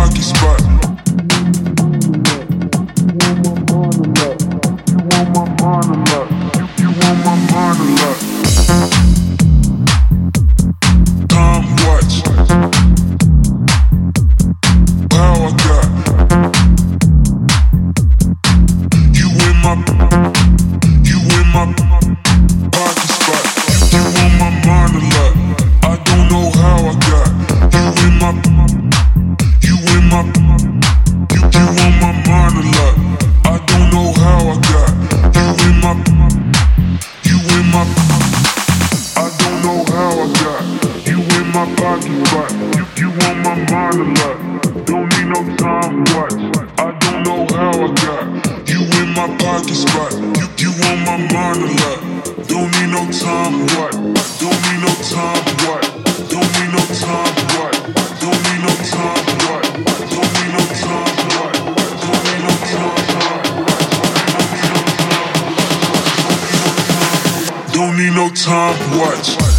parking spot. talking about. You, you on my mind a lot. Don't need no time watch. I don't know how I got you in my pocket spot. You, you on my mind a lot. Don't need no time watch. Don't need no time watch. Don't need no time watch. Don't need no time what? Don't need no time what? Don't need no time what? Don't need no time watch.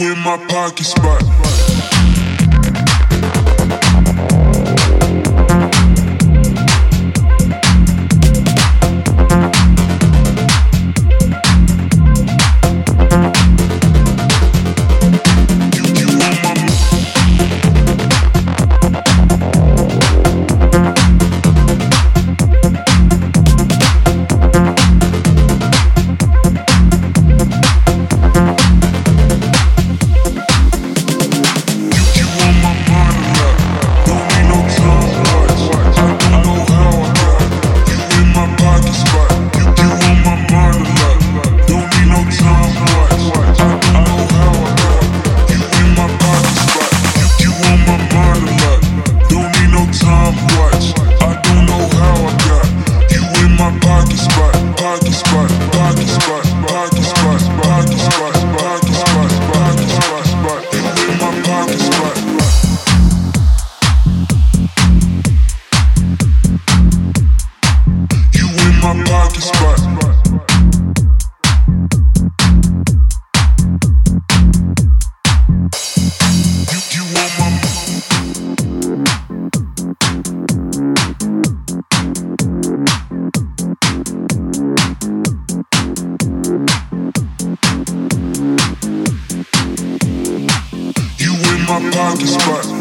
in my pocket spot. Time to spot.